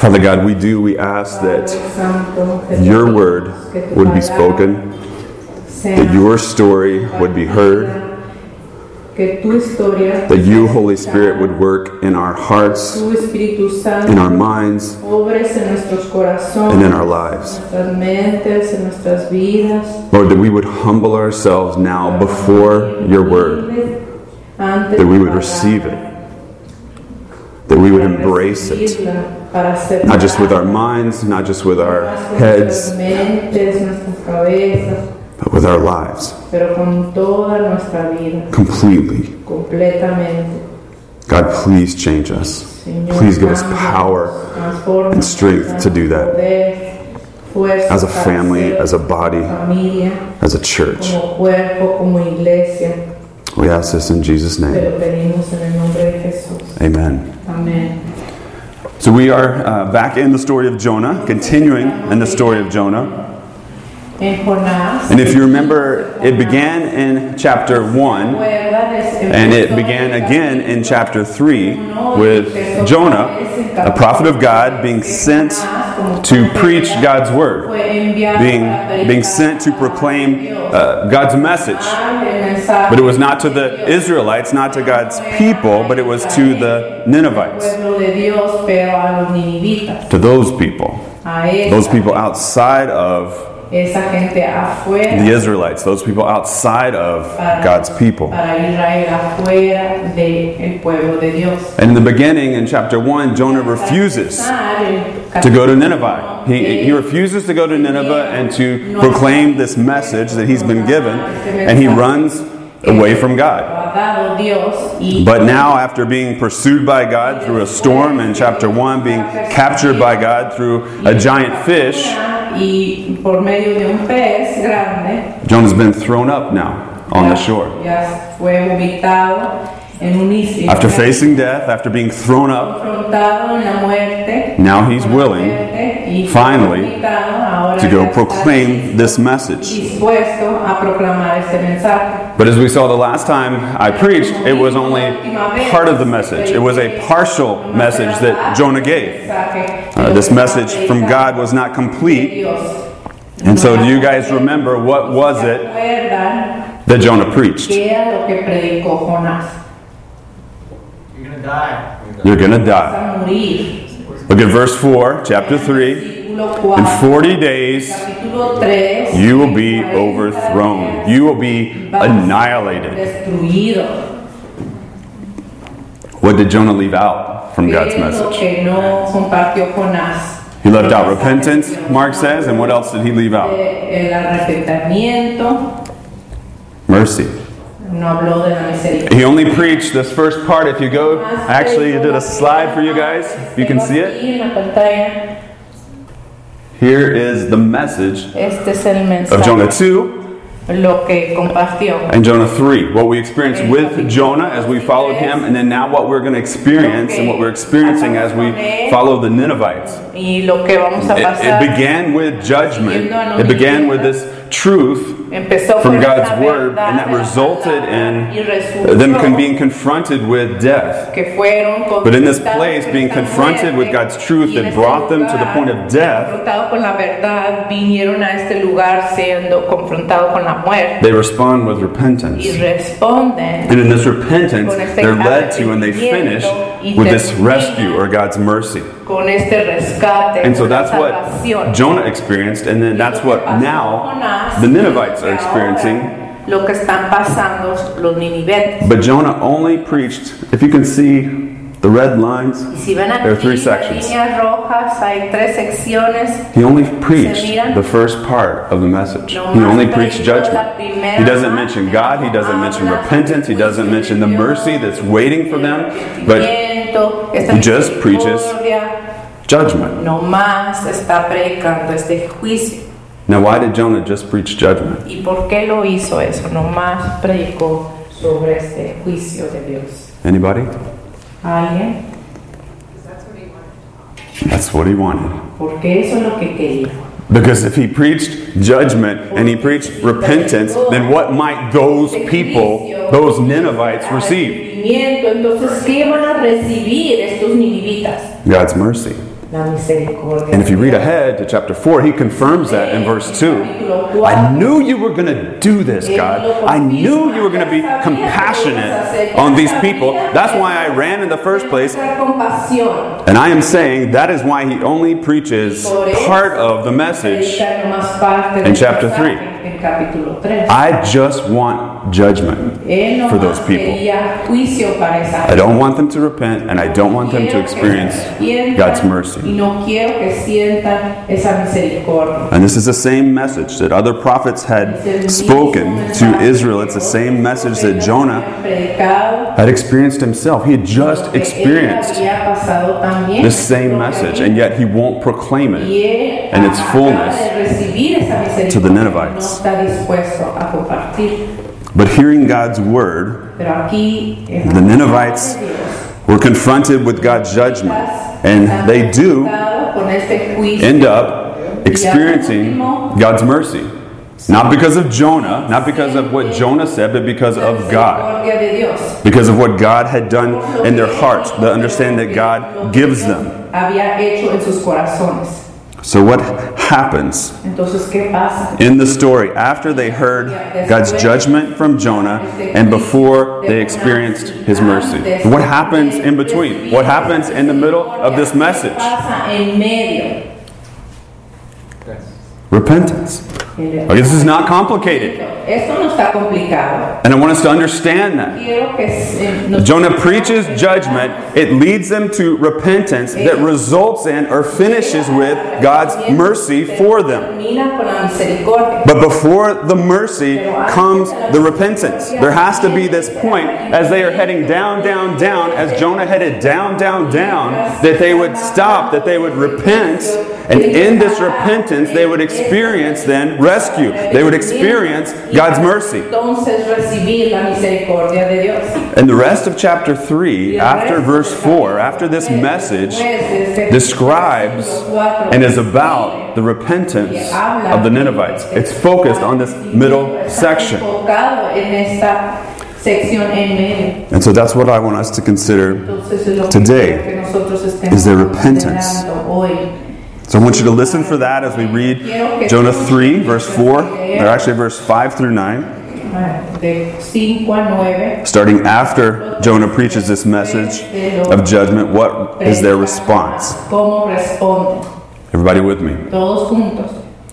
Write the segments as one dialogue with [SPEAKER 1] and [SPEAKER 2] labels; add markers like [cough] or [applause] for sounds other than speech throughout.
[SPEAKER 1] Father God, we do, we ask that your word would be spoken, that your story would be heard, that you, Holy Spirit, would work in our hearts, in our minds, and in our lives. Lord, that we would humble ourselves now before your word, that we would receive it, that we would embrace it, not just with our minds, not just with our heads,
[SPEAKER 2] nuestras mentes, nuestras cabezas,
[SPEAKER 1] but with our lives
[SPEAKER 2] pero con toda nuestra vida,
[SPEAKER 1] completely. God, please change us. Please give us power and strength to do that as a family, as a body, as a church.
[SPEAKER 2] como cuerpo, como.
[SPEAKER 1] We ask this in Jesus' name.
[SPEAKER 2] lo pedimos en el nombre de Jesús.
[SPEAKER 1] Amen. So we are uh, back in the story of Jonah, continuing in the story of Jonah. And if you remember, it began in chapter 1 and it began again in chapter 3 with Jonah, a prophet of God, being sent to preach God's word, being, being sent to proclaim uh, God's message. But it was not to the Israelites, not to God's people, but it was to the Ninevites, to those people, those people outside of
[SPEAKER 2] Esa gente afuera.
[SPEAKER 1] the Israelites, those people outside of God's people.
[SPEAKER 2] Para Israel afuera del pueblo de Dios.
[SPEAKER 1] And in the beginning, in chapter 1, Jonah refuses to go to Nineveh. He, he refuses to go to Nineveh and to proclaim this message that he's been given, and he runs away from God. But now, after being pursued by God through a storm in chapter 1, being captured by God through a giant fish,
[SPEAKER 2] y por medio de un pez grande
[SPEAKER 1] Jonah's been thrown up now on the shore.
[SPEAKER 2] ya fue vomitado en un isla
[SPEAKER 1] After facing death, after being thrown up,
[SPEAKER 2] confrontado en la muerte
[SPEAKER 1] now he's willing
[SPEAKER 2] muerte, y fue
[SPEAKER 1] finally, to go proclaim this message.
[SPEAKER 2] dispuesto a proclamar este mensaje
[SPEAKER 1] But as we saw the last time I preached, it was only part of the message. It was a partial message that Jonah gave. Uh, this message from God was not complete. And so, do you guys remember what was it that Jonah preached?
[SPEAKER 2] ¿Qué era lo que predicó Jonás?
[SPEAKER 3] You're gonna die.
[SPEAKER 1] You're going to die.
[SPEAKER 2] Vas a morir.
[SPEAKER 1] Look at verse 4, chapter 3. In 40 days, you will be overthrown, you will be annihilated. What did Jonah leave out from God's
[SPEAKER 2] ¿Qué es lo
[SPEAKER 1] message?
[SPEAKER 2] que no compartió Jonás?
[SPEAKER 1] He left out repentance, Mark says, and what else did he leave out?
[SPEAKER 2] Eh, El arrepentimiento.
[SPEAKER 1] Mercy.
[SPEAKER 2] No habló de la misericordia.
[SPEAKER 1] He only preached this first part. If you go, actually, he did a slide for you guys. You can see it.
[SPEAKER 2] Aquí en la pantalla,
[SPEAKER 1] Here is the message
[SPEAKER 2] este es el
[SPEAKER 1] of Jonah 2
[SPEAKER 2] lo que compartió.
[SPEAKER 1] and Jonah 3. What we experienced with Jonah as we followed him, and then now what we're going to experience and what we're experiencing as we follow the Ninevites.
[SPEAKER 2] Y lo que vamos a
[SPEAKER 1] It, it began with judgment, it began with this truth from God's word, and that resulted in them being confronted with death.
[SPEAKER 2] que
[SPEAKER 1] But in this place, being confronted with God's truth that brought them to the point of death,
[SPEAKER 2] con la verdad, a este lugar con la muerte
[SPEAKER 1] they respond with repentance. And in this repentance, they're led to and they finish with this rescue or God's mercy.
[SPEAKER 2] con este rescate,
[SPEAKER 1] And so that's what. Jonah experienced, and then that's what now the Ninevites are experiencing.
[SPEAKER 2] Lo que están pasando los ninivetes.
[SPEAKER 1] But Jonah only preached, if you can see the red lines,
[SPEAKER 2] si
[SPEAKER 1] There are three sections.
[SPEAKER 2] rojas, hay tres secciones.
[SPEAKER 1] he only preached the first part of the message. He only preached judgment. He doesn't mention God, he doesn't mention repentance, he doesn't mention the mercy that's waiting for them, but he just preaches judgment.
[SPEAKER 2] No más está predicando este juicio.
[SPEAKER 1] Now, why did Jonah just preach judgment?
[SPEAKER 2] ¿Y por qué lo hizo eso? Predicó sobre este juicio de Dios.
[SPEAKER 1] Anybody?
[SPEAKER 2] ¿Alguien?
[SPEAKER 1] That's what he wanted.
[SPEAKER 2] Porque eso es lo que quería.
[SPEAKER 1] Because if he preached judgment and he preached repentance, then what might those people, those Ninevites, receive?
[SPEAKER 2] Arrepentimiento, Entonces, ¿qué van a recibir estos ninivitas?
[SPEAKER 1] God's mercy. And if you read ahead to chapter 4, he confirms that in verse 2. I knew you were going to do this, God. I knew you were going to be compassionate on these people. That's why I ran in the first place. And I am saying that is why he only preaches part of the message. In chapter
[SPEAKER 2] mensaje En capítulo 3.
[SPEAKER 1] I just want judgment for those people.
[SPEAKER 2] quería juicio para esa
[SPEAKER 1] I don't want them to repent, and I don't want them to experience God's mercy.
[SPEAKER 2] no quiero que sientan esa misericordia.
[SPEAKER 1] And this is the same message that other prophets had spoken to Israel. It's the same message that Jonah had experienced himself. He had just experienced the same message, and yet he won't proclaim it. and its fullness
[SPEAKER 2] de recibir esa misericordia,
[SPEAKER 1] to the Ninevites.
[SPEAKER 2] Está dispuesto a compartir.
[SPEAKER 1] But hearing God's word,
[SPEAKER 2] Pero aquí eh,
[SPEAKER 1] The Ninevites were confronted with God's judgment, and they do
[SPEAKER 2] con este juicio
[SPEAKER 1] end up experiencing God's mercy. Not because of Jonah, not because of what Jonah said, but because of God.
[SPEAKER 2] misericordia de Dios.
[SPEAKER 1] Because of what God had done in their hearts, the understanding that God gives them.
[SPEAKER 2] Había hecho en sus corazones.
[SPEAKER 1] So, what happens
[SPEAKER 2] Entonces,
[SPEAKER 1] in the story after they heard God's judgment from Jonah and before they experienced his mercy? What happens in between? What happens in the middle of this message?
[SPEAKER 2] Pasa en medio.
[SPEAKER 1] Repentance. Okay, this is not complicated.
[SPEAKER 2] Esto no está complicado.
[SPEAKER 1] And I want us to understand that.
[SPEAKER 2] Quiero que se- nos-
[SPEAKER 1] Jonah preaches judgment, it leads them to repentance that eh, results in or finishes with God's mercy for them.
[SPEAKER 2] Termina con la misericordia.
[SPEAKER 1] But before the mercy comes the repentance. There has to be this point as they are heading down, down, down, as Jonah headed down, down, down, that they would stop, that they would repent, and in this repentance they would experience then rescue. They would experience God's mercy.
[SPEAKER 2] Entonces recibir la misericordia de Dios.
[SPEAKER 1] And the rest of chapter 3, after verse 4, after this message, describes and is about the repentance of the Ninevites. It's focused on this middle section.
[SPEAKER 2] Enfocado en esta sección en medio.
[SPEAKER 1] And so that's what I want us to consider.
[SPEAKER 2] Entonces es lo que
[SPEAKER 1] Today
[SPEAKER 2] quiero que nosotros estemos
[SPEAKER 1] is their repentance. So I want you to listen for that as we read Jonah 3, verse 4, or actually verse 5 through 9,
[SPEAKER 2] 5 9.
[SPEAKER 1] starting after Jonah preaches this message of judgment. What is their response? Everybody with me?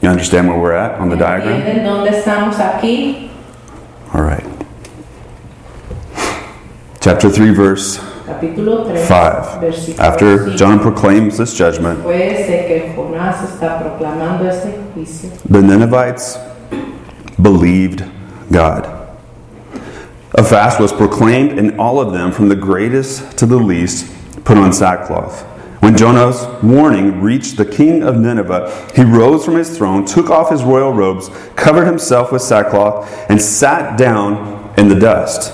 [SPEAKER 1] You understand where we're at on the diagram?
[SPEAKER 2] ¿Entienden dónde estamos aquí?
[SPEAKER 1] All right. Chapter 3, verse
[SPEAKER 2] Capítulo 3,
[SPEAKER 1] 5.
[SPEAKER 2] versículo
[SPEAKER 1] After
[SPEAKER 2] 5.
[SPEAKER 1] Jonah proclaims this judgment,
[SPEAKER 2] Después de que Jonás está proclamando este juicio,
[SPEAKER 1] the Ninevites believed God. A fast was proclaimed, and all of them, from the greatest to the least, put on sackcloth. When Jonah's warning reached the king of Nineveh, he rose from his throne, took off his royal robes, covered himself with sackcloth, and sat down in the dust.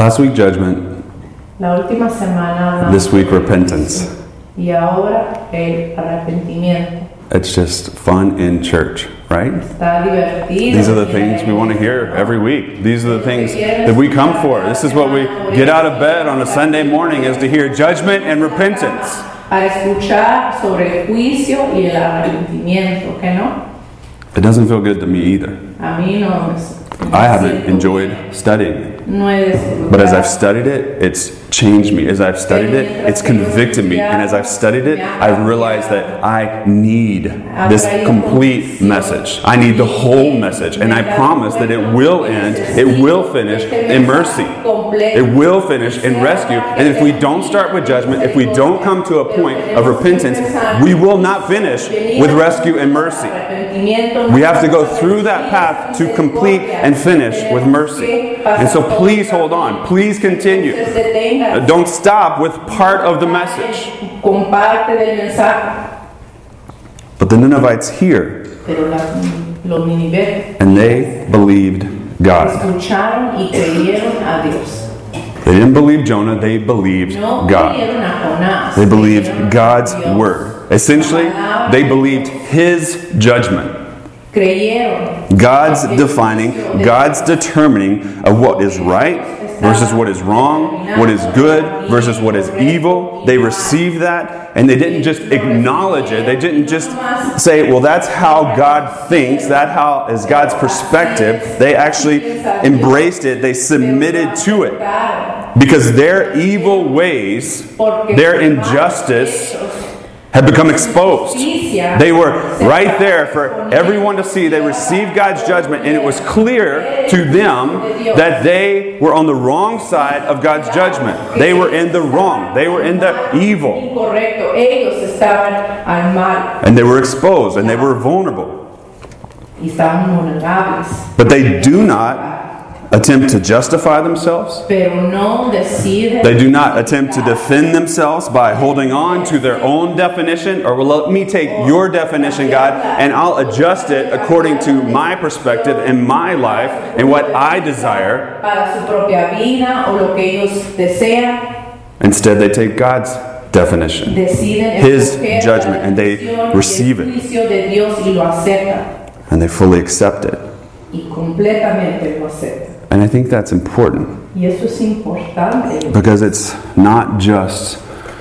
[SPEAKER 1] Last week, judgment.
[SPEAKER 2] la última semana hablamos
[SPEAKER 1] This week,
[SPEAKER 2] del
[SPEAKER 1] repentance.
[SPEAKER 2] juicio. y ahora el arrepentimiento.
[SPEAKER 1] It's just fun in church, right?
[SPEAKER 2] Está divertido.
[SPEAKER 1] These are the things we want to hear every week. These are the things that we come for. This is what we get out of bed on a Sunday morning is to hear judgment and repentance.
[SPEAKER 2] Para escuchar sobre el juicio y el arrepentimiento, ¿que no?
[SPEAKER 1] It doesn't feel good to me either.
[SPEAKER 2] A mí no es.
[SPEAKER 1] I haven't enjoyed studying it. But as I've studied it, it's changed me. As I've studied it, it's convicted me. And as I've studied it, I've realized that I need this complete message. I need the whole message. And I promise that it will end, it will finish in mercy. It will finish in rescue. And if we don't start with judgment, if we don't come to a point of repentance, we will not finish with rescue and mercy. We have to go through that path to complete and finish with mercy. And so please hold on. Please continue.
[SPEAKER 2] Vengas.
[SPEAKER 1] Uh, don't stop with part of the message.
[SPEAKER 2] Con parte del mensaje.
[SPEAKER 1] But the Ninevites hear,
[SPEAKER 2] Pero la- los Ninive
[SPEAKER 1] and they believed God.
[SPEAKER 2] escucharon y creyeron a Dios.
[SPEAKER 1] They didn't believe Jonah, they believed God.
[SPEAKER 2] creyeron a Jonás.
[SPEAKER 1] They believed God's word. Essentially, they believed His judgment. God's defining, God's determining of what is right versus what is wrong, what is good versus what is evil. They received that and they didn't just acknowledge it. They didn't just say, well, that's how God thinks, that how is God's perspective. They actually embraced it, they submitted to it. Because their evil ways, their injustice, had become exposed. They were right there for everyone to see. They received God's judgment, and it was clear to them that they were on the wrong side of God's judgment. They were in the wrong, they were in the evil,
[SPEAKER 2] Incorrecto. Ellos estaban al mal
[SPEAKER 1] and they were exposed and they were vulnerable.
[SPEAKER 2] y estaban vulnerables.
[SPEAKER 1] But they do not attempt to justify themselves.
[SPEAKER 2] Pero no deciden.
[SPEAKER 1] They do not attempt to defend themselves by holding on to their own definition, or well, let me take your definition, God, and I'll adjust it according to my perspective and my life and what I desire.
[SPEAKER 2] para su propia vida o lo que ellos desean,
[SPEAKER 1] Instead, they take God's definition, His judgment, and they receive it.
[SPEAKER 2] juicio de Dios y lo aceptan
[SPEAKER 1] and they fully accept it.
[SPEAKER 2] Y completamente lo aceptan.
[SPEAKER 1] And I think that's important
[SPEAKER 2] es
[SPEAKER 1] because it's not just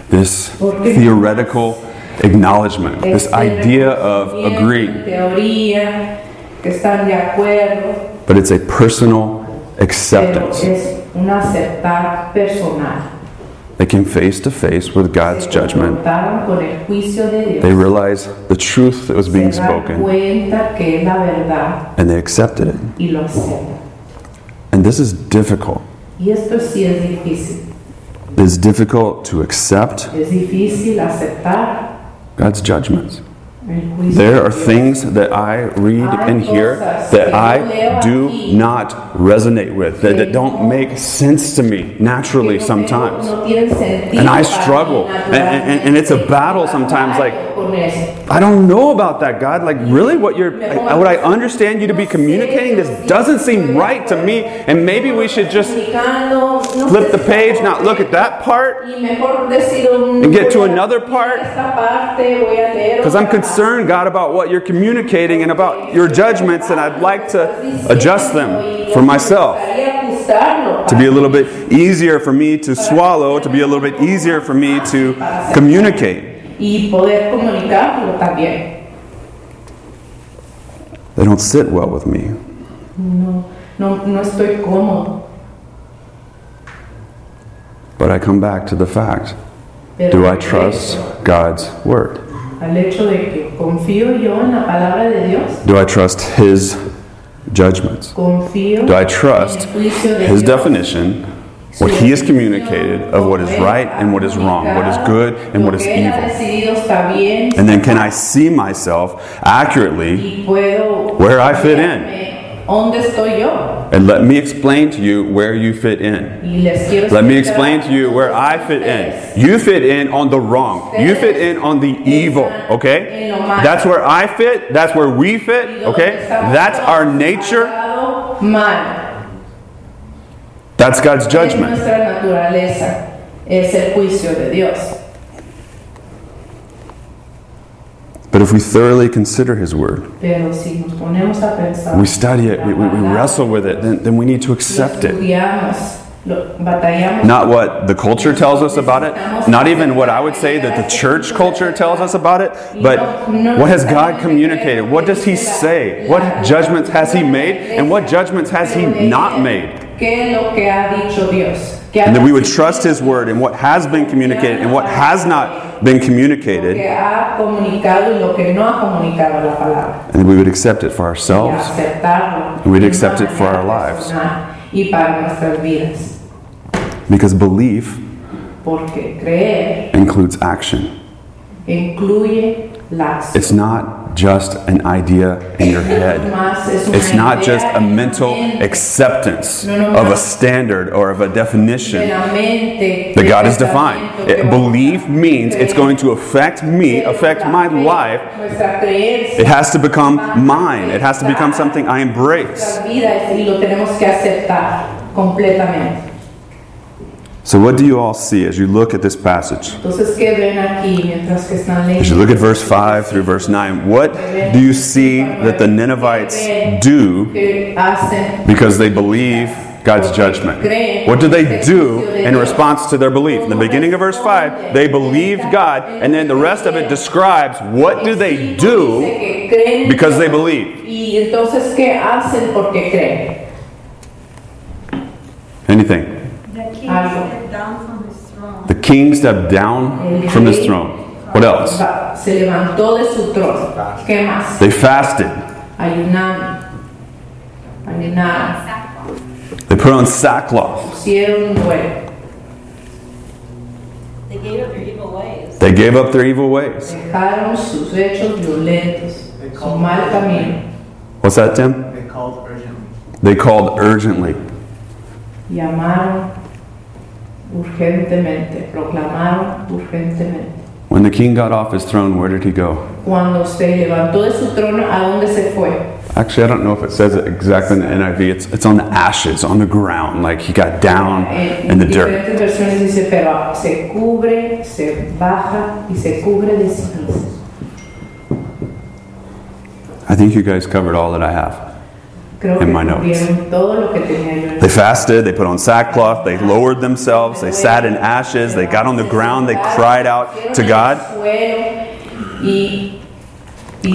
[SPEAKER 1] this theoretical acknowledgement, this idea of agreeing,
[SPEAKER 2] teoría que están de acuerdo,
[SPEAKER 1] but it's a personal acceptance.
[SPEAKER 2] es un aceptar personal.
[SPEAKER 1] They came face to face with God's judgment.
[SPEAKER 2] confrontaron con el juicio de
[SPEAKER 1] They realized the truth that was being spoken
[SPEAKER 2] cuenta que es la verdad
[SPEAKER 1] and they accepted it.
[SPEAKER 2] Y lo aceptan.
[SPEAKER 1] And this is difficult.
[SPEAKER 2] Y esto sí es difícil.
[SPEAKER 1] It's difficult to accept
[SPEAKER 2] Es difícil aceptar
[SPEAKER 1] God's judgments. There are things that I read and hear that I do not resonate with, that, that don't make sense to me naturally sometimes.
[SPEAKER 2] no tienen sentido
[SPEAKER 1] And I struggle. And- and- and it's a battle sometimes, like-. I don't know about that, God. Like, really, what you're, what I understand you to be communicating, this doesn't seem right to me. And maybe we should just flip the page, not look at that part,
[SPEAKER 2] Y mejor decir un-
[SPEAKER 1] and get to another part.
[SPEAKER 2] esta parte, voy a leer
[SPEAKER 1] because I'm concerned, God, about what you're communicating and about your judgments, and I'd like to adjust them for myself. To be a little bit easier for me to swallow, to be a little bit easier for me to communicate.
[SPEAKER 2] Y poder comunicarlo también.
[SPEAKER 1] They don't sit well with me.
[SPEAKER 2] No, no, no estoy cómodo.
[SPEAKER 1] But I come back to the fact
[SPEAKER 2] Pero
[SPEAKER 1] do I trust God's word?
[SPEAKER 2] Al hecho de que confío yo en la palabra de Dios.
[SPEAKER 1] Do I trust His judgments?
[SPEAKER 2] Confío
[SPEAKER 1] Do I
[SPEAKER 2] en
[SPEAKER 1] trust
[SPEAKER 2] el juicio de
[SPEAKER 1] His
[SPEAKER 2] Dios.
[SPEAKER 1] definition, what He has communicated of what is right and what is wrong, what is good and what is
[SPEAKER 2] Lo que Él ha
[SPEAKER 1] evil?
[SPEAKER 2] decidido está bien,
[SPEAKER 1] And then can I see myself accurately where I fit in?
[SPEAKER 2] verme ¿Dónde estoy yo?
[SPEAKER 1] And let me explain to you where you fit in.
[SPEAKER 2] Y les quiero
[SPEAKER 1] Let me explain to you where I fit in. You fit in on the wrong. You fit in on the evil, okay? That's where I fit. That's where we fit, okay? That's our nature. That's God's
[SPEAKER 2] Es
[SPEAKER 1] judgment.
[SPEAKER 2] nuestra naturaleza. Es el juicio de Dios.
[SPEAKER 1] But if we thoroughly consider His Word,
[SPEAKER 2] si nos ponemos a pensar,
[SPEAKER 1] we study it, we, we, we wrestle with it, then, then we need to accept it.
[SPEAKER 2] estudiamos, lo- batallamos
[SPEAKER 1] Not what the culture tells us about it, not even what I would say that the church culture tells us about it, but what has God communicated? What does He say? What judgments has He made? And what judgments has He not made?
[SPEAKER 2] ¿Qué es lo que ha dicho Dios?
[SPEAKER 1] And that we would trust His word and what has been communicated and what has not been communicated,
[SPEAKER 2] que ha comunicado y lo que no ha comunicado la palabra.
[SPEAKER 1] and we would accept it for ourselves. And we'd accept it for our lives.
[SPEAKER 2] personal Y para nuestras vidas.
[SPEAKER 1] Because belief includes action.
[SPEAKER 2] incluye la acción.
[SPEAKER 1] It's not just an idea in your head. It's not just a mental acceptance of a standard or of a definition that God has defined. It, belief means it's going to affect me, affect my life. It has to become mine. It has to become something I embrace.
[SPEAKER 2] nuestra vida y lo tenemos que aceptar completamente.
[SPEAKER 1] So, what do you all see as you look at this passage?
[SPEAKER 2] Entonces, ¿qué ven aquí mientras que están
[SPEAKER 1] As you look at verse 5 through verse 9, what do you see that the Ninevites do because they believe God's judgment? What do they do in response to their belief? In the beginning of verse 5, they believed God, and then the rest of it describes what do they do
[SPEAKER 2] Dice que creen
[SPEAKER 1] because they believe.
[SPEAKER 2] Y entonces, ¿qué hacen porque creen?
[SPEAKER 1] Anything.
[SPEAKER 4] The king stepped down from his throne.
[SPEAKER 1] The king stepped down from his throne. What else?
[SPEAKER 2] Se levantó de su trono. ¿Qué más?
[SPEAKER 1] They fasted.
[SPEAKER 2] Ayunaron. Ayunaron.
[SPEAKER 1] They put on sackcloth.
[SPEAKER 2] Pusieron un duelo.
[SPEAKER 4] They gave up their evil ways.
[SPEAKER 1] They gave up their evil ways.
[SPEAKER 2] Dejaron sus hechos violentos. Su mal camino.
[SPEAKER 1] What's that, Tim?
[SPEAKER 3] They called urgently.
[SPEAKER 1] They called urgently.
[SPEAKER 2] Llamaron urgentemente. Proclamaron urgentemente.
[SPEAKER 1] When the king got off his throne, where did he go?
[SPEAKER 2] Cuando se levantó de su trono, ¿a dónde se fue?
[SPEAKER 1] Actually, I don't know if it says it exactly in the NIV. It's, it's on the ashes, on the ground, like he got down in the dirt.
[SPEAKER 2] dice, pero se cubre, se baja y se cubre de cenizas.
[SPEAKER 1] I think you guys covered all that I have. In my notes.
[SPEAKER 2] cubrieron todo lo que tenía yo en
[SPEAKER 1] They fasted, they put on sackcloth, they lowered themselves, they sat in ashes, they got on the ground, they cried out to God.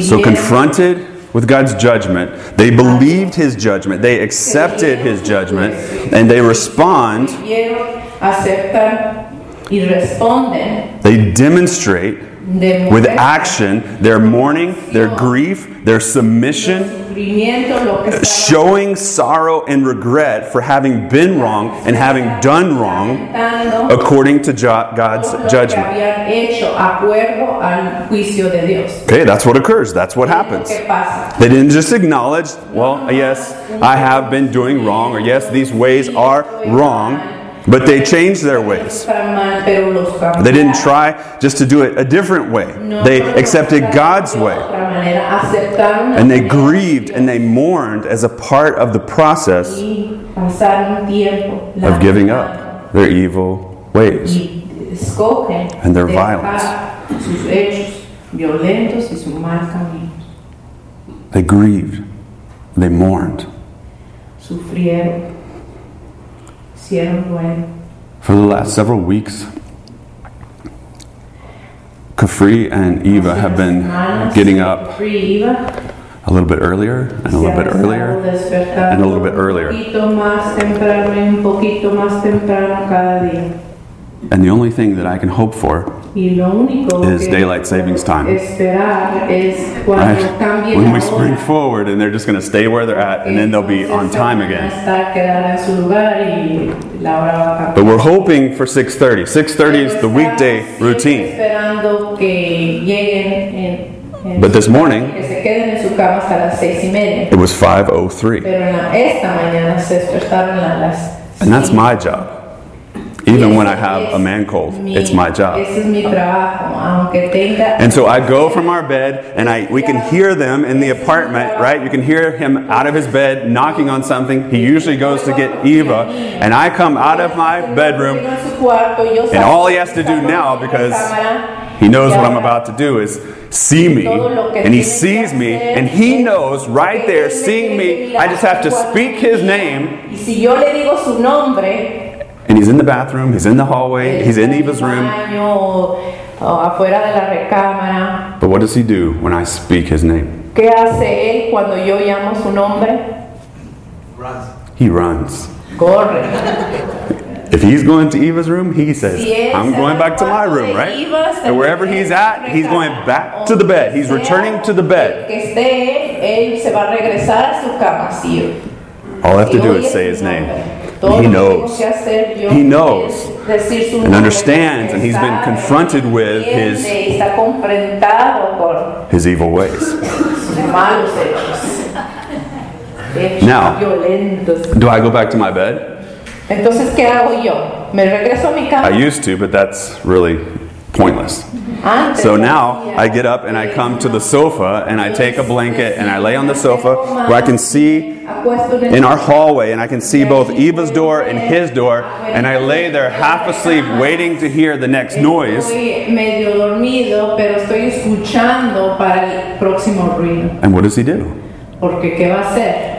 [SPEAKER 1] So, confronted with God's judgment, they believed his judgment, they accepted his judgment, and they respond,
[SPEAKER 2] pidieron, aceptan y responden
[SPEAKER 1] they demonstrate
[SPEAKER 2] de
[SPEAKER 1] with action their mourning, their grief, their submission,
[SPEAKER 2] sufrimiento, lo que estaban
[SPEAKER 1] showing sorrow and regret for having been wrong and having done wrong according to God's
[SPEAKER 2] todo lo que
[SPEAKER 1] judgment.
[SPEAKER 2] habían hecho acuerdo al juicio de Dios.
[SPEAKER 1] Okay, that's what occurs. That's what happens. They didn't just acknowledge, well, yes, I have been doing wrong, or yes, these ways are wrong, but they changed their ways. They didn't try just to do it a different way. They accepted God's way. And they grieved and they mourned as a part of the process of giving up their evil ways. And their violence. They grieved. They mourned.
[SPEAKER 2] Sufrieron,
[SPEAKER 1] For the last several weeks, Kafri and Eva have been getting up a little bit earlier and a little bit earlier. and a little bit earlier. And the only thing that I can hope for
[SPEAKER 2] Y lo único
[SPEAKER 1] Is daylight savings time. I- when we spring forward and they're just going to stay where they're at and then they'll be on time again.
[SPEAKER 2] estar quedar en su lugar y la hora va a cambiar.
[SPEAKER 1] But we're hoping for 6:30. 6:30 is the weekday routine. But this morning-
[SPEAKER 2] que se queden en su cama hasta las seis y media.
[SPEAKER 1] It was 5:03.
[SPEAKER 2] Pero en la- esta mañana se despertaron a las.
[SPEAKER 1] And that's my job. Even when I have a man cold,
[SPEAKER 2] Mi-
[SPEAKER 1] it's my job.
[SPEAKER 2] Es trabajo, tenga.
[SPEAKER 1] And so I go from our bed and I we can hear them in the apartment, right? You can hear him out of his bed knocking on something. He usually goes to get Eva, and I come out of my bedroom
[SPEAKER 2] En su cuarto, yo
[SPEAKER 1] and all he has to do now because he knows what I'm about to do is see me and he sees me and he knows right there seeing me I just have to speak his name and he's in the bathroom, he's in the hallway, he's in Eva's room.
[SPEAKER 2] baño o, o afuera de la recámara.
[SPEAKER 1] But what does he do when I speak his name?
[SPEAKER 2] ¿Qué hace él cuando yo llamo su nombre?
[SPEAKER 3] Runs.
[SPEAKER 1] He runs.
[SPEAKER 2] Corre.
[SPEAKER 1] If he's going to Eva's room, he says, I'm going back to my room, right? And wherever he's at, he's going back to the bed. He's returning to the bed.
[SPEAKER 2] Que esté él, él se va a regresar a su cama. Sí.
[SPEAKER 1] All I have to do is say his name.
[SPEAKER 2] Todo
[SPEAKER 1] He knows.
[SPEAKER 2] tengo que hacer yo
[SPEAKER 1] He knows.
[SPEAKER 2] es decir su
[SPEAKER 1] And understands, and he's been confronted with his-
[SPEAKER 2] y está confrontado por
[SPEAKER 1] his evil ways. [laughs]
[SPEAKER 2] malos hechos. Hechos
[SPEAKER 1] Now- Do I go back to my bed?
[SPEAKER 2] Entonces, ¿qué hago yo? ¿Me regreso a mi
[SPEAKER 1] I used to, but that's really pointless. So now. I get up and I come to the sofa and I take a blanket and I lay on the sofa where I can see
[SPEAKER 2] Acuesto en el-
[SPEAKER 1] in our hallway and I can see both Eva's door and his door and I lay there half asleep waiting to hear the next noise
[SPEAKER 2] Estoy medio dormido, pero estoy escuchando para el próximo ruido.
[SPEAKER 1] and what does he do?
[SPEAKER 2] Porque ¿qué va a hacer?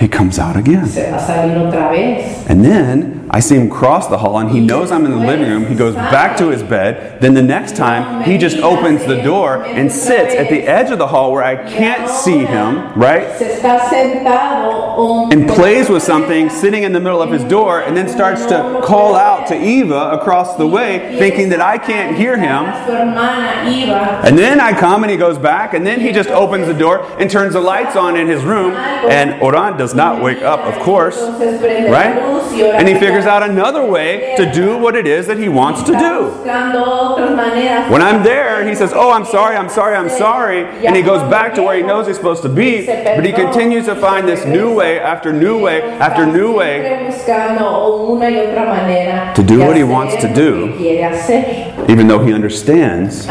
[SPEAKER 1] He comes out again.
[SPEAKER 2] Se va a salir otra vez.
[SPEAKER 1] And then I see him cross the hall and he knows I'm in the living room. He goes back to his bed. Then the next time he just opens the door and sits at the edge of the hall where I can't see him, right?
[SPEAKER 2] Se está sentado un-
[SPEAKER 1] and plays with something sitting in the middle of his door and then starts to call out to Eva across the way thinking that I can't hear him.
[SPEAKER 2] Su hermana iba
[SPEAKER 1] And then I come and he goes back and then he just opens the door and turns the lights on in his room and Oran does not wake up, of course,
[SPEAKER 2] Entonces prende la
[SPEAKER 1] right?
[SPEAKER 2] luz y ahora
[SPEAKER 1] And he figures out another way to do what it is that he wants to do.
[SPEAKER 2] buscando otras maneras.
[SPEAKER 1] When I'm there, he says, Oh, I'm sorry, I'm sorry, I'm sorry. And he goes back to where he knows he's supposed to be, but he continues to find this new way after new way after new way
[SPEAKER 2] Siempre buscando una y otra manera
[SPEAKER 1] To do what he wants to do.
[SPEAKER 2] que quiere hacer.
[SPEAKER 1] even though he understands,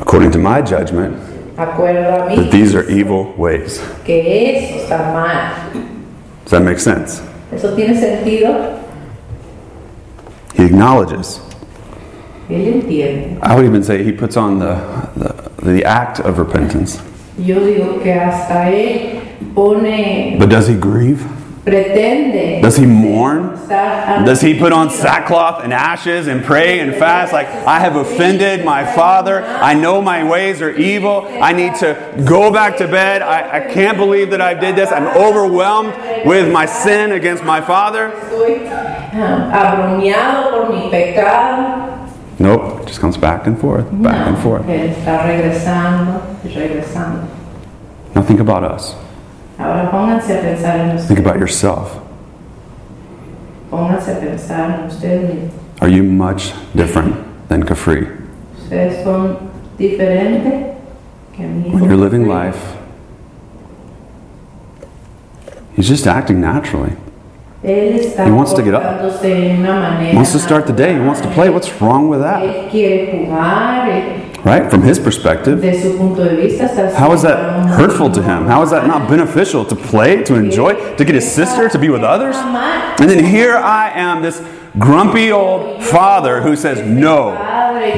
[SPEAKER 1] according to my judgment,
[SPEAKER 2] acuerdo a mí,
[SPEAKER 1] that these are evil ways.
[SPEAKER 2] que eso está mal.
[SPEAKER 1] Does that make sense?
[SPEAKER 2] ¿Eso tiene sentido?
[SPEAKER 1] He acknowledges.
[SPEAKER 2] Él entiende.
[SPEAKER 1] I would even say he puts on the, the, the act of repentance.
[SPEAKER 2] Yo digo que hasta él pone,
[SPEAKER 1] But does he grieve? Does he mourn? Does he put on sackcloth and ashes and pray and fast like, I have offended my father. I know my ways are evil. I need to go back to bed. I, I can't believe that I did this. I'm overwhelmed with my sin against my father.
[SPEAKER 2] Ah, abrumiado por mi pecado.
[SPEAKER 1] Nope, just comes back and forth, back and forth.
[SPEAKER 2] Él está regresando y regresando.
[SPEAKER 1] Now think about us.
[SPEAKER 2] Ahora pónganse a pensar en
[SPEAKER 1] Think
[SPEAKER 2] ustedes.
[SPEAKER 1] about yourself.
[SPEAKER 2] Pónganse a pensar en ustedes mismos.
[SPEAKER 1] Are you much different than Kafri?
[SPEAKER 2] Ustedes son diferentes que mi.
[SPEAKER 1] When you're living life, he's just acting naturally.
[SPEAKER 2] Él está
[SPEAKER 1] He wants to get up.
[SPEAKER 2] comportándose de una manera
[SPEAKER 1] He wants to start the day, he wants to play. What's wrong with that?
[SPEAKER 2] Él quiere jugar. él-
[SPEAKER 1] Right? From his perspective,
[SPEAKER 2] De su punto de vista
[SPEAKER 1] how is that hurtful to him? How is that not beneficial to play, to enjoy, to get his sister to be with others? And then here I am, this grumpy old father who says, No,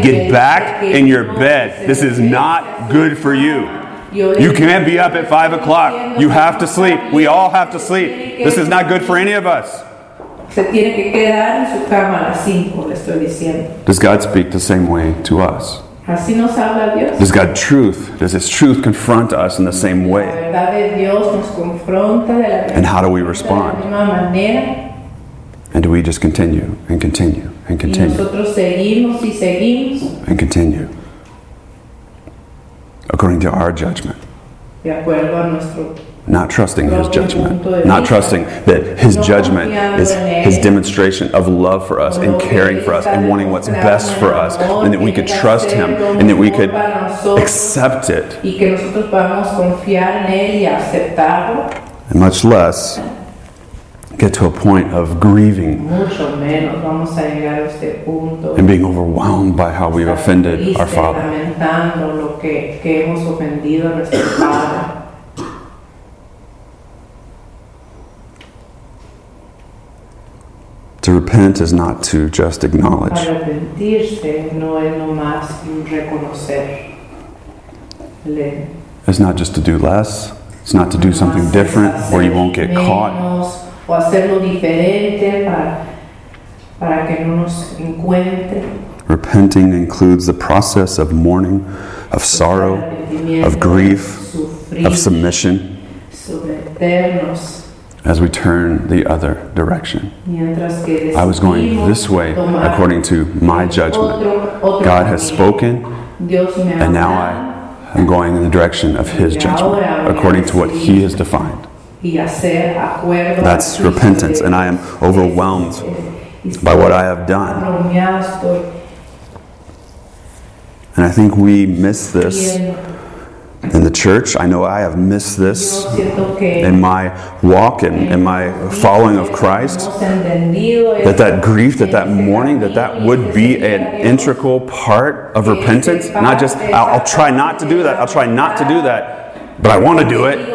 [SPEAKER 1] get back in your bed. This is not good for you. You can't be up at 5 o'clock. You have to sleep. We all have to sleep. This is not good for any of us.
[SPEAKER 2] Se tiene que quedar en su cama a las 5, le estoy diciendo.
[SPEAKER 1] Does God speak the same way to us?
[SPEAKER 2] Así nos habla Dios.
[SPEAKER 1] Does God truth, does His truth confront us in the same
[SPEAKER 2] La
[SPEAKER 1] way?
[SPEAKER 2] verdad de Dios nos confronta de la
[SPEAKER 1] And how do we
[SPEAKER 2] de la
[SPEAKER 1] respond?
[SPEAKER 2] misma manera
[SPEAKER 1] And do we just continue and continue and
[SPEAKER 2] y
[SPEAKER 1] continue
[SPEAKER 2] nosotros seguimos y seguimos
[SPEAKER 1] and continue according to our judgment?
[SPEAKER 2] de acuerdo a nuestro
[SPEAKER 1] Not trusting His judgment, not trusting that His judgment is His demonstration of love for us and caring for us and wanting what's best for us, and that we could trust Him and that we could accept it, and much less get to a point of grieving and being overwhelmed by how we've offended our Father.
[SPEAKER 2] lamentando lo que, que hemos ofendido a nuestro padre
[SPEAKER 1] To repent is not to just acknowledge.
[SPEAKER 2] arrepentirse no es nomás reconocer Le-
[SPEAKER 1] It's not just to do less. It's not to do something different where you won't get caught.
[SPEAKER 2] o hacerlo diferente para, para que no nos encuentre.
[SPEAKER 1] Repenting includes the process of mourning, of sorrow, of grief, of submission as we turn the other direction. I was going this way according to my judgment. God has spoken,
[SPEAKER 2] Dios me ha
[SPEAKER 1] and now I am going in the direction of His judgment according to what He has defined.
[SPEAKER 2] y hacer acuerdo.
[SPEAKER 1] That's repentance, and I am overwhelmed by what I have done. And I think we miss this. In the church. I know I have missed this in my walk and in my following of Christ. That that grief, that that mourning, that that would be an integral part of repentance. Not just, I'll, I'll try not to do that, I'll try not to do that, but I want to do it.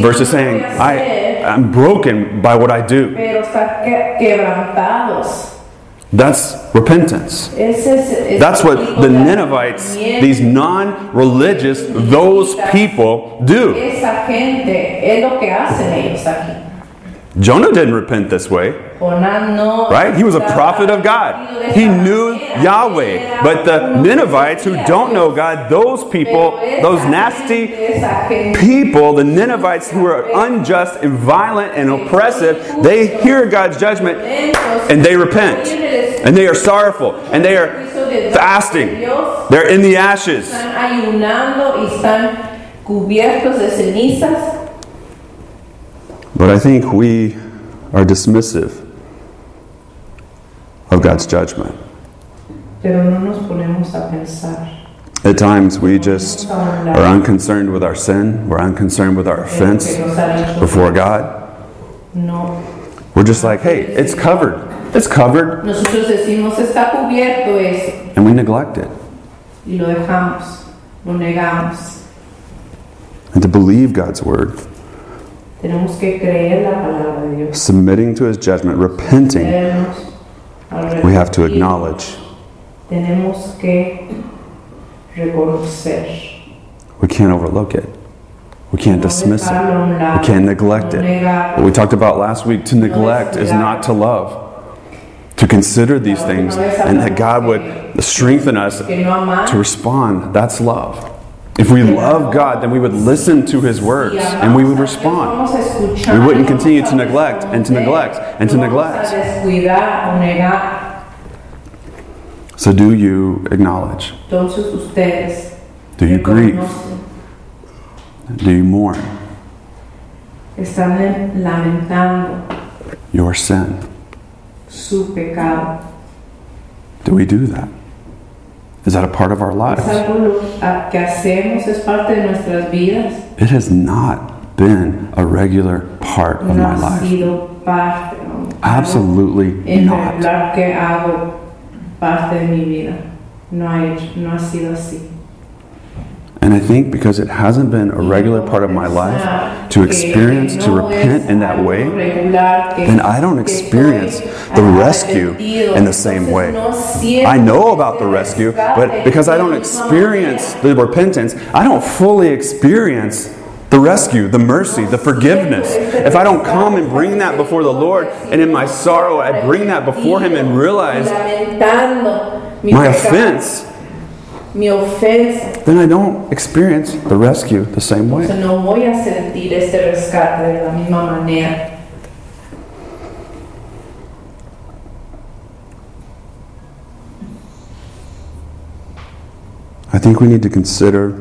[SPEAKER 1] Versus saying, I, I'm broken by what I do.
[SPEAKER 2] Pero estar que- quebrantados.
[SPEAKER 1] That's repentance.
[SPEAKER 2] Ese es- es
[SPEAKER 1] That's what the Ninevites, these non religious, those people do. Jonah didn't repent this way, right? He was a prophet of God. He knew Yahweh. But the Ninevites who don't know God, those people, those nasty people, the Ninevites who are unjust and violent and oppressive, they hear God's judgment and they repent. And they are sorrowful and they are fasting. They're in the ashes.
[SPEAKER 2] están ayunando y están cubiertos de cenizas.
[SPEAKER 1] But I think we are dismissive of God's judgment.
[SPEAKER 2] Pero no nos ponemos a pensar.
[SPEAKER 1] At times we just are unconcerned with our sin, we're unconcerned with our offense
[SPEAKER 2] que nos ha dicho.
[SPEAKER 1] before God.
[SPEAKER 2] No.
[SPEAKER 1] We're just like, hey, it's covered. It's covered.
[SPEAKER 2] Nosotros decimos está cubierto eso
[SPEAKER 1] And we neglect it.
[SPEAKER 2] y lo dejamos, lo negamos.
[SPEAKER 1] And to believe God's word,
[SPEAKER 2] Tenemos que creer la palabra de Dios.
[SPEAKER 1] submitting to his judgment, repenting, we have to acknowledge.
[SPEAKER 2] Tenemos que reconocer.
[SPEAKER 1] We can't overlook it. We can't dismiss it.
[SPEAKER 2] dejarlo a un lado,
[SPEAKER 1] We can't neglect it. What we talked about last week, to neglect is not to love. To consider these things and that God would strengthen us
[SPEAKER 2] Que no amar,
[SPEAKER 1] to respond. That's love. If we love God, then we would listen to His words and we would
[SPEAKER 2] amamos a Dios,
[SPEAKER 1] respond.
[SPEAKER 2] vamos a escuchar,
[SPEAKER 1] We wouldn't continue to neglect and to neglect and to neglect.
[SPEAKER 2] Vamos a descuidar o negar.
[SPEAKER 1] So, do you acknowledge? Do you grieve? Do you mourn your sin? Do we do that? Is that a part of our
[SPEAKER 2] Es
[SPEAKER 1] lives?
[SPEAKER 2] algo lo- a- que hacemos, es parte de nuestras vidas.
[SPEAKER 1] It has not been a regular part of my life. Absolutely not.
[SPEAKER 2] regular que hago parte de mi vida. No ha, no ha sido así.
[SPEAKER 1] And I think because it hasn't been a regular part of my life to experience, to repent in that way, then I don't experience the rescue in the same way. I know about the rescue, but because I don't experience the repentance, I don't fully experience the rescue, the mercy, the forgiveness. If I don't come and bring that before the Lord, and in my sorrow, I bring that before Him and realize my offense,
[SPEAKER 2] mi ofensa.
[SPEAKER 1] then I don't experience the rescue the same way.
[SPEAKER 2] Entonces no voy a sentir este rescate de la misma manera.
[SPEAKER 1] I think we need to consider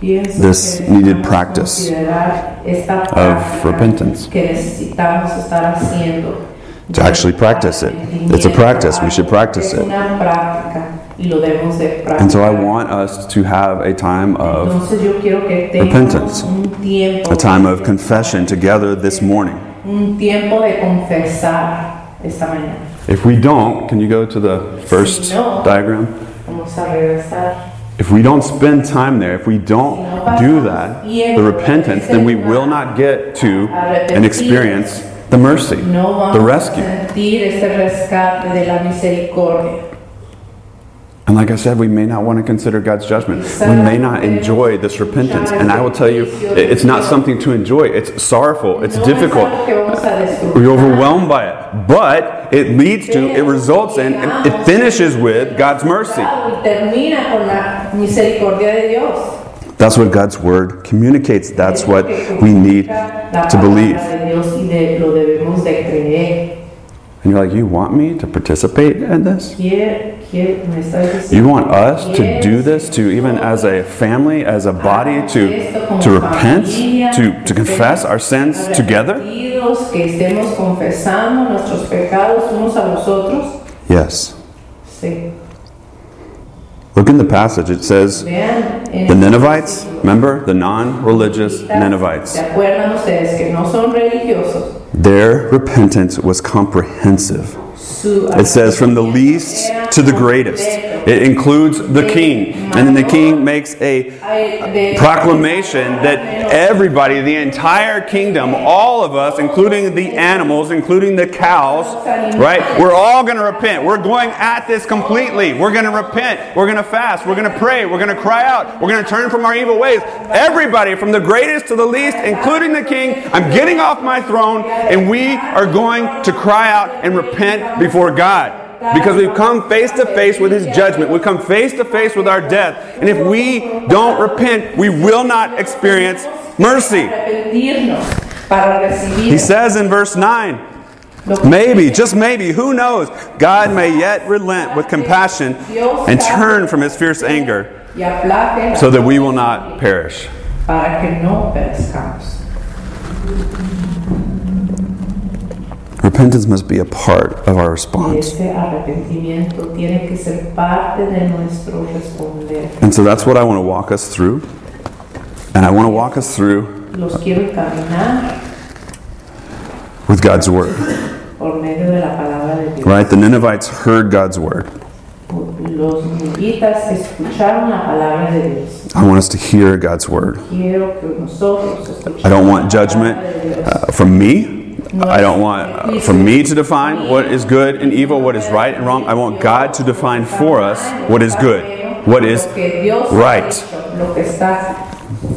[SPEAKER 2] Pienso
[SPEAKER 1] This
[SPEAKER 2] que
[SPEAKER 1] needed practice
[SPEAKER 2] considerar esta
[SPEAKER 1] of
[SPEAKER 2] práctica
[SPEAKER 1] repentance.
[SPEAKER 2] que necesitamos estar haciendo.
[SPEAKER 1] To actually practice it. It's a practice. We should practice
[SPEAKER 2] es
[SPEAKER 1] it.
[SPEAKER 2] una práctica y lo debemos de practicar.
[SPEAKER 1] And so I want us to have a time of
[SPEAKER 2] Entonces yo quiero que
[SPEAKER 1] repentance.
[SPEAKER 2] un tiempo,
[SPEAKER 1] a time of confession together this morning.
[SPEAKER 2] un tiempo de confesar esta mañana.
[SPEAKER 1] If we don't, can you go to the first
[SPEAKER 2] Si no.
[SPEAKER 1] diagram?
[SPEAKER 2] Vamos a regresar.
[SPEAKER 1] If we don't spend time there, if we don't do that, the repentance, then we will not get to and experience the mercy, the rescue.
[SPEAKER 2] sentir este rescate de la misericordia.
[SPEAKER 1] And like I said, we may not want to consider God's judgment. We may not enjoy this repentance. And I will tell you, it's not something to enjoy. It's sorrowful, it's difficult. We're overwhelmed by it. But it leads to, it results in, it finishes with God's mercy. That's what God's word communicates. That's what we need to believe. And you're like, you want me to participate in this?
[SPEAKER 2] Me
[SPEAKER 1] You want us to do this, to even as a family, as a body, ah, to, to repent, to, to confess our sins together?
[SPEAKER 2] arrepentidos, que estemos confesando nuestros pecados unos a los otros.
[SPEAKER 1] Yes. Look in the passage. It says, the Ninevites, remember the non religious Ninevites, Their repentance was comprehensive. It says, from the least to the greatest. It includes the king. And then the king makes a proclamation that everybody, the entire kingdom, all of us, including the animals, including the cows, right? We're all going to repent. We're going at this completely. We're going to repent. We're going to fast. We're going to pray. We're going to cry out. We're going to turn from our evil ways. Everybody, from the greatest to the least, including the king, I'm getting off my throne, and we are going to cry out and repent before God. Because we've come face to face with His judgment. We've come face to face with our death. And if we don't repent, we will not experience mercy. He says in verse 9, maybe, just maybe, who knows, God may yet relent with compassion and turn from His fierce anger so that we will not perish.
[SPEAKER 2] para que no perezcamos.
[SPEAKER 1] Repentance must be a part of our response.
[SPEAKER 2] ese arrepentimiento tiene que ser parte de nuestro responder.
[SPEAKER 1] And so that's what I want to walk us through. And I want to walk us through
[SPEAKER 2] Los quiero caminar
[SPEAKER 1] with God's Word.
[SPEAKER 2] por medio de la palabra de Dios.
[SPEAKER 1] Right? The Ninevites heard God's Word.
[SPEAKER 2] Los nivitas escucharon la palabra de Dios.
[SPEAKER 1] I want us to hear God's Word.
[SPEAKER 2] Quiero que nosotros escuchemos
[SPEAKER 1] I don't want judgment
[SPEAKER 2] palabra de Dios.
[SPEAKER 1] uh, from me. I don't want uh, for me to define what is good and evil, what is right and wrong. I want God to define for us what is good, what is
[SPEAKER 2] Lo que Dios ha
[SPEAKER 1] right.
[SPEAKER 2] hecho, lo que está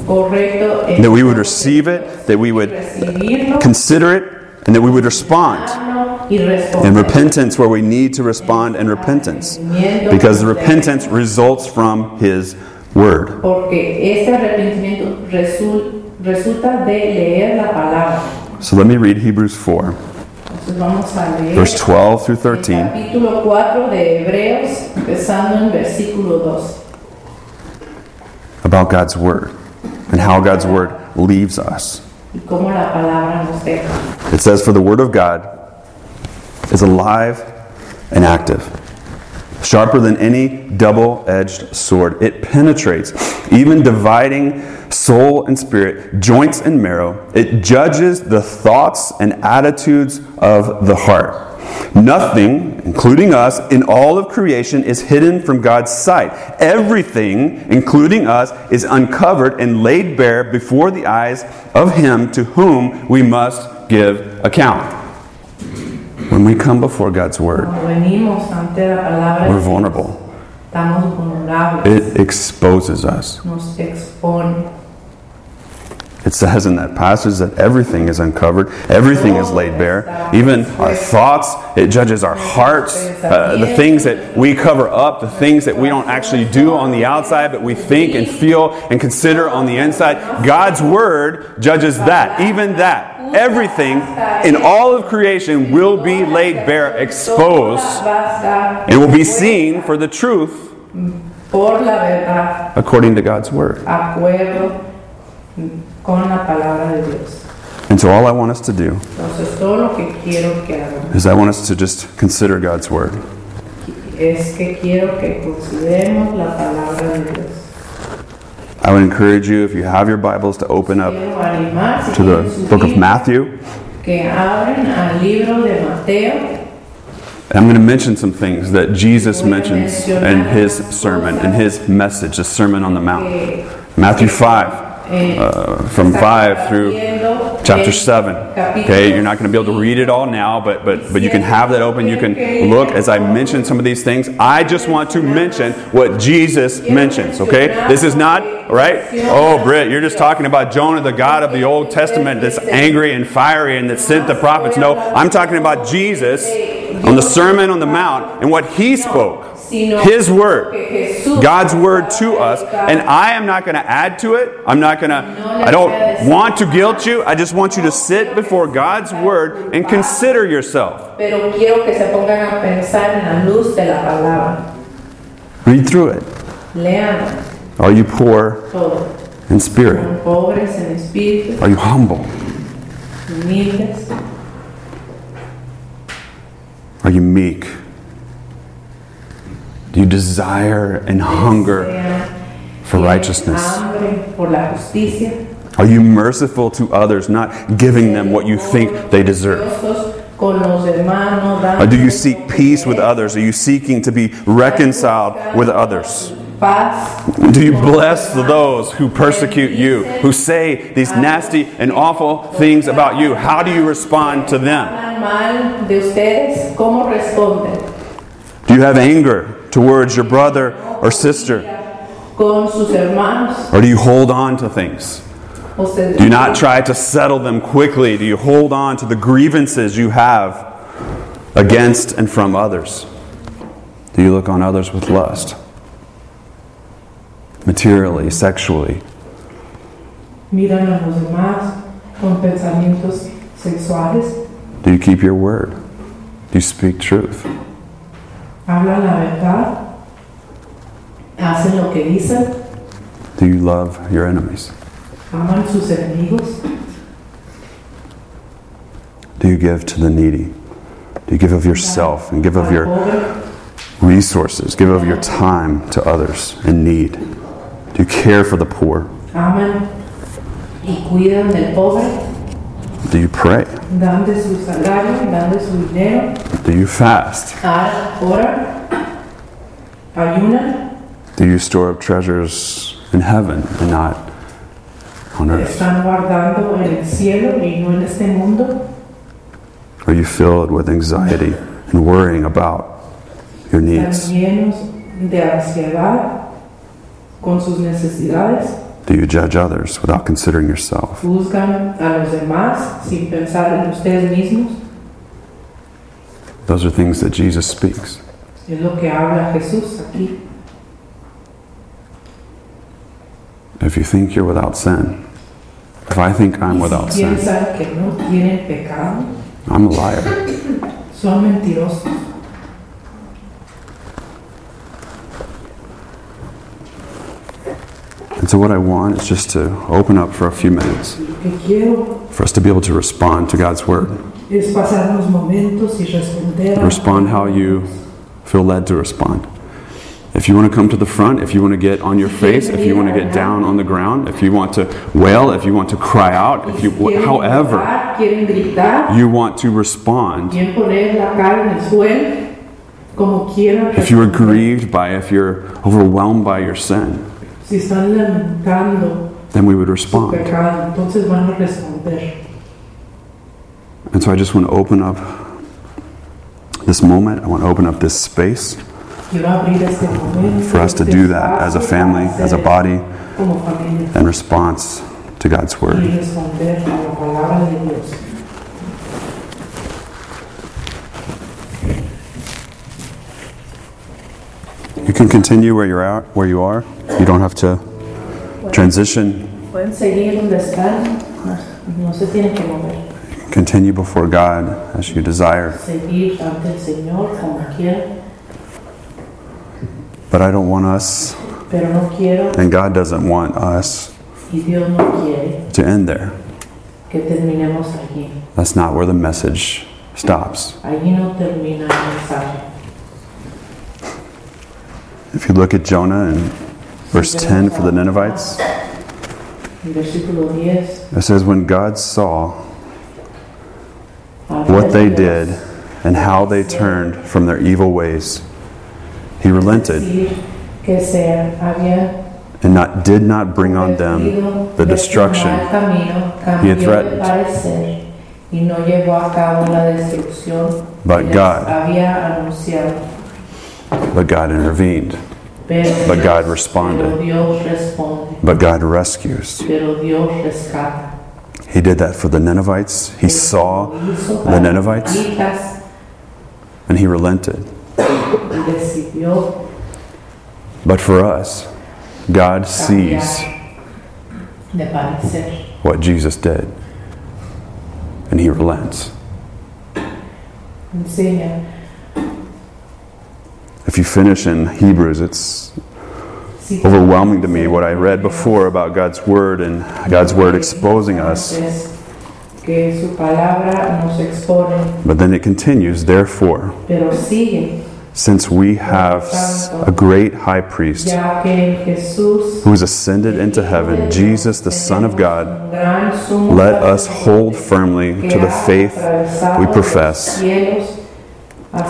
[SPEAKER 2] correcto en
[SPEAKER 1] that we would receive it, that we would
[SPEAKER 2] uh,
[SPEAKER 1] consider it, and that we would respond in repentance where we need to respond in repentance. Because the repentance results from His Word.
[SPEAKER 2] Porque este arrepentimiento resul- resulta de leer la palabra.
[SPEAKER 1] So let me read Hebrews 4,
[SPEAKER 2] Entonces vamos a leer
[SPEAKER 1] verse 12 through 13.
[SPEAKER 2] capítulo 4 de Hebreos, empezando en versículo 2.
[SPEAKER 1] about God's Word and how God's Word leaves us.
[SPEAKER 2] Y cómo la palabra nos deja.
[SPEAKER 1] It says, For the Word of God is alive and active, sharper than any double edged sword. It penetrates, even dividing soul and spirit, joints and marrow. It judges the thoughts and attitudes of the heart. Nothing, including us, in all of creation is hidden from God's sight. Everything, including us, is uncovered and laid bare before the eyes of Him to whom we must give account. When we come before God's Word,
[SPEAKER 2] Cuando venimos ante la palabra,
[SPEAKER 1] we're vulnerable. It exposes us. It says in that passage that everything is uncovered, everything is laid bare, even our thoughts. It judges our hearts, uh, the things that we cover up, the things that we don't actually do on the outside, but we think and feel and consider on the inside. God's Word judges that, even that. Everything in all of creation will be laid bare, exposed,
[SPEAKER 2] Va a estar
[SPEAKER 1] and will be seen for the truth
[SPEAKER 2] por la verdad,
[SPEAKER 1] according to God's Word.
[SPEAKER 2] acuerdo con la palabra de Dios.
[SPEAKER 1] And so, all I want us to do
[SPEAKER 2] Entonces, todo lo que quiero que hagamos
[SPEAKER 1] is I want us to just consider God's Word. I would encourage you, if you have your Bibles, to open up to the book of Matthew. I'm going to mention some things that Jesus mentions in his sermon, in his message, the Sermon on the Mount. Matthew 5,
[SPEAKER 2] eh,
[SPEAKER 1] uh, from 5 through chapter 7. Okay, you're not going to be able to read it all now, but, but, but you can have that open. You can look as I mention some of these things. I just want to mention what Jesus mentions, okay? This is not, right? Oh, Britt, you're just talking about Jonah, the God of the Old Testament that's angry and fiery and that sent the prophets. No, I'm talking about Jesus on the Sermon on the Mount and what he spoke. His word. God's word to us, and I am not going to add to it. I'm not going to, I don't want to guilt you. I just want you to sit before God's word and consider yourself.
[SPEAKER 2] Pero quiero que se pongan a pensar en la luz de la palabra.
[SPEAKER 1] Read through it. Are you poor in spirit?
[SPEAKER 2] Son pobres en espíritu,
[SPEAKER 1] Are you humble? Are you meek? Do you desire and hunger for righteousness?
[SPEAKER 2] hambre por la justicia.
[SPEAKER 1] Are you merciful to others, not giving them what you think they deserve?
[SPEAKER 2] Graciosos Con los demás, no
[SPEAKER 1] Or do you seek peace with others? Are you seeking to be reconciled with others? Do you bless those who persecute you, who say these nasty and awful things about you? How do you respond to them?
[SPEAKER 2] Hablan mal de ustedes, ¿cómo responden?
[SPEAKER 1] Do you have anger towards your brother or sister?
[SPEAKER 2] Con sus hermanos.
[SPEAKER 1] Or do you hold on to things? Do you not try to settle them quickly? Do you hold on to the grievances you have against and from others? Do you look on others with lust? Materially, sexually?
[SPEAKER 2] miran a los demás con pensamientos sexuales.
[SPEAKER 1] Do you keep your word? Do you speak truth?
[SPEAKER 2] Hablan la verdad. Hacen lo que dicen.
[SPEAKER 1] Do you love your enemies?
[SPEAKER 2] Aman sus enemigos.
[SPEAKER 1] Do you give to the needy? Do you give of yourself and give of your resources? Give of your time to others in need? Do you care for the poor?
[SPEAKER 2] Aman y cuidan del pobre.
[SPEAKER 1] Do you pray?
[SPEAKER 2] Dan de su salario, dan de su dinero.
[SPEAKER 1] Do you fast?
[SPEAKER 2] Ara- Oran. Ayunan.
[SPEAKER 1] Do you store up treasures in heaven and not on earth?
[SPEAKER 2] Están guardando en el cielo y no en este mundo.
[SPEAKER 1] Are you filled with anxiety and worrying about your needs?
[SPEAKER 2] Llenos de ansiedad con sus necesidades.
[SPEAKER 1] Do you judge others without considering yourself?
[SPEAKER 2] Juzgan a los demás sin pensar en ustedes mismos.
[SPEAKER 1] Those are things that Jesus speaks.
[SPEAKER 2] Es lo que habla Jesús aquí.
[SPEAKER 1] If you think you're without sin, if I think I'm without sin,
[SPEAKER 2] piensan que no tienen pecado,
[SPEAKER 1] I'm a liar.
[SPEAKER 2] son mentirosos.
[SPEAKER 1] And so, what I want is just to open up for a few minutes
[SPEAKER 2] Lo que quiero
[SPEAKER 1] for us to be able to respond to God's Word.
[SPEAKER 2] es pasar unos momentos y responder. a-
[SPEAKER 1] Respond how you feel led to respond. If you want to come to the front, if you want to get on your face, if you want to get down on the ground, if you want to wail, if you want to cry out, if you, however
[SPEAKER 2] llorar, quieren gritar,
[SPEAKER 1] you want to respond,
[SPEAKER 2] quieren poner la cara en el suelo, como quieran.
[SPEAKER 1] if you are grieved by, if you're overwhelmed by your sin,
[SPEAKER 2] Si están lamentando
[SPEAKER 1] then we would
[SPEAKER 2] su
[SPEAKER 1] respond.
[SPEAKER 2] pecado, entonces van a responder.
[SPEAKER 1] And so I just want to open up this moment. I want to open up this space
[SPEAKER 2] Quiero abrir este momento.
[SPEAKER 1] for us to do that as a family, as a body, in response to God's Word.
[SPEAKER 2] responder a la palabra de Dios.
[SPEAKER 1] You can continue where you're at, where you are. You don't have to transition.
[SPEAKER 2] Pueden seguir donde están, no, no se tienen que mover.
[SPEAKER 1] Continue before God as you desire.
[SPEAKER 2] Seguir ante el Señor como quieran,
[SPEAKER 1] But I don't want us,
[SPEAKER 2] pero no quiero
[SPEAKER 1] and God doesn't want us,
[SPEAKER 2] y Dios no quiere
[SPEAKER 1] to end there.
[SPEAKER 2] que terminemos allí.
[SPEAKER 1] That's not where the message stops.
[SPEAKER 2] Allí no termina el mensaje.
[SPEAKER 1] If you look at Jonah in verse 10 for the Ninevites,
[SPEAKER 2] En versículo 10.
[SPEAKER 1] it says, When God saw what they did and how they turned from their evil ways, he relented and not, did not bring on them the destruction he had threatened. But God-. But God intervened. But God responded.
[SPEAKER 2] Pero Dios responde.
[SPEAKER 1] But God rescues.
[SPEAKER 2] Pero Dios rescata.
[SPEAKER 1] He did that for the Ninevites. He saw the Ninevites and he relented. But for us, God sees what Jesus did, and He relents. If you finish in Hebrews, it's overwhelming to me what I read before about God's Word and God's Word exposing us. But then it continues, therefore, since we have a great high priest who has ascended into heaven, Jesus, the Son of God, let us hold firmly to the faith we profess.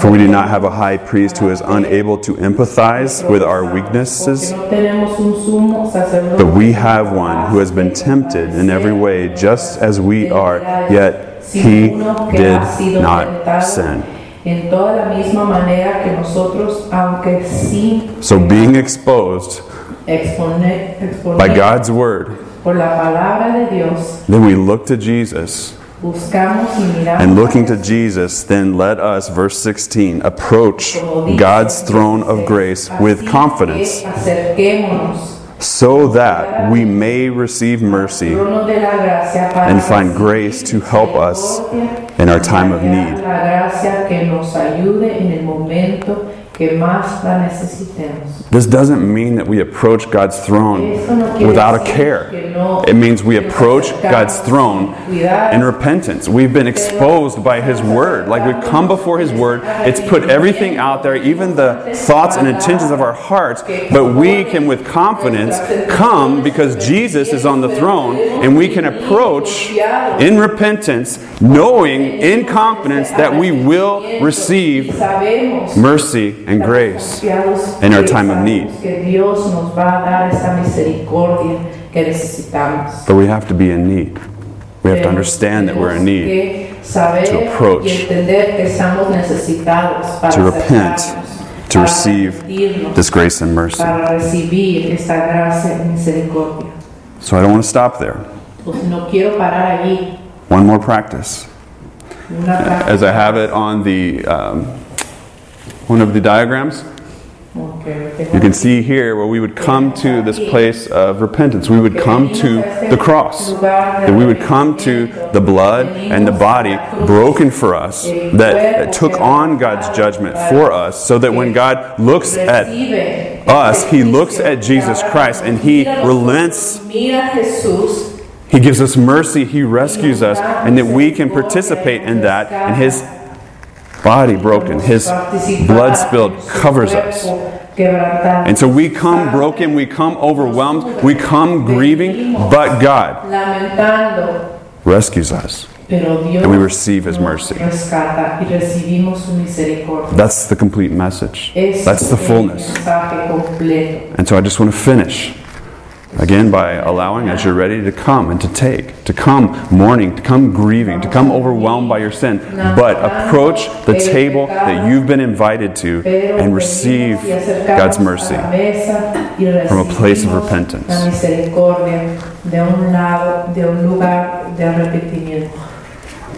[SPEAKER 1] For we do not have a high priest who is unable to empathize with our weaknesses,
[SPEAKER 2] No tenemos un sumo sacerdote
[SPEAKER 1] but we have one who has been tempted in every way, just as we are, yet he did not sin.
[SPEAKER 2] en toda la misma manera que nosotros, aunque sin
[SPEAKER 1] So, being exposed by God's word,
[SPEAKER 2] por la palabra de Dios,
[SPEAKER 1] then we look to Jesus.
[SPEAKER 2] Buscamos y miramos
[SPEAKER 1] And looking to Jesus, then let us, verse 16, approach God's throne of grace with confidence so that we may receive mercy
[SPEAKER 2] trono de la gracia para
[SPEAKER 1] and find grace to help us in our time of need.
[SPEAKER 2] Que nos ayude en el momento que más la necesitemos.
[SPEAKER 1] This doesn't mean that we approach God's throne
[SPEAKER 2] no
[SPEAKER 1] without a care.
[SPEAKER 2] no
[SPEAKER 1] It means we approach God's throne in repentance. We've been exposed by His Word. Like we've come before His Word. It's put everything out there, even the thoughts and intentions of our hearts. But we can, with confidence, come because Jesus is on the throne and we can approach in repentance, knowing in confidence that we will receive mercy and grace. in our time of need.
[SPEAKER 2] Que Dios nos va a dar esa misericordia que necesitamos.
[SPEAKER 1] But we have to be in need. We have to understand that we're in need. to approach,
[SPEAKER 2] y entender que estamos necesitados
[SPEAKER 1] to repent, to receive this grace and mercy.
[SPEAKER 2] para recibir esta gracia y misericordia.
[SPEAKER 1] So I don't want to stop there.
[SPEAKER 2] Pues no quiero parar allí.
[SPEAKER 1] One more practice. As I have it on the um, one of the diagrams,
[SPEAKER 2] como que tengo
[SPEAKER 1] you can see here where we would come to this place of repentance. We would come to the cross. That we would come to the blood and the body broken for us, that, that took on God's judgment for us, so that when God looks at us, He looks at Jesus Christ and He relents.
[SPEAKER 2] nosotros, Mira a Jesús
[SPEAKER 1] He gives us mercy, He rescues us, and that we can participate in that. And His body broken, His blood spilled covers us. And so we come broken, we come overwhelmed, we come grieving, but God rescues us. And we receive His mercy. That's the complete message. That's the fullness. And so I just want to finish again by allowing, as you're ready, to come and to take, to come mourning, to come grieving, to come overwhelmed by your sin, but approach the table that you've been invited to and receive God's mercy. from a place of repentance.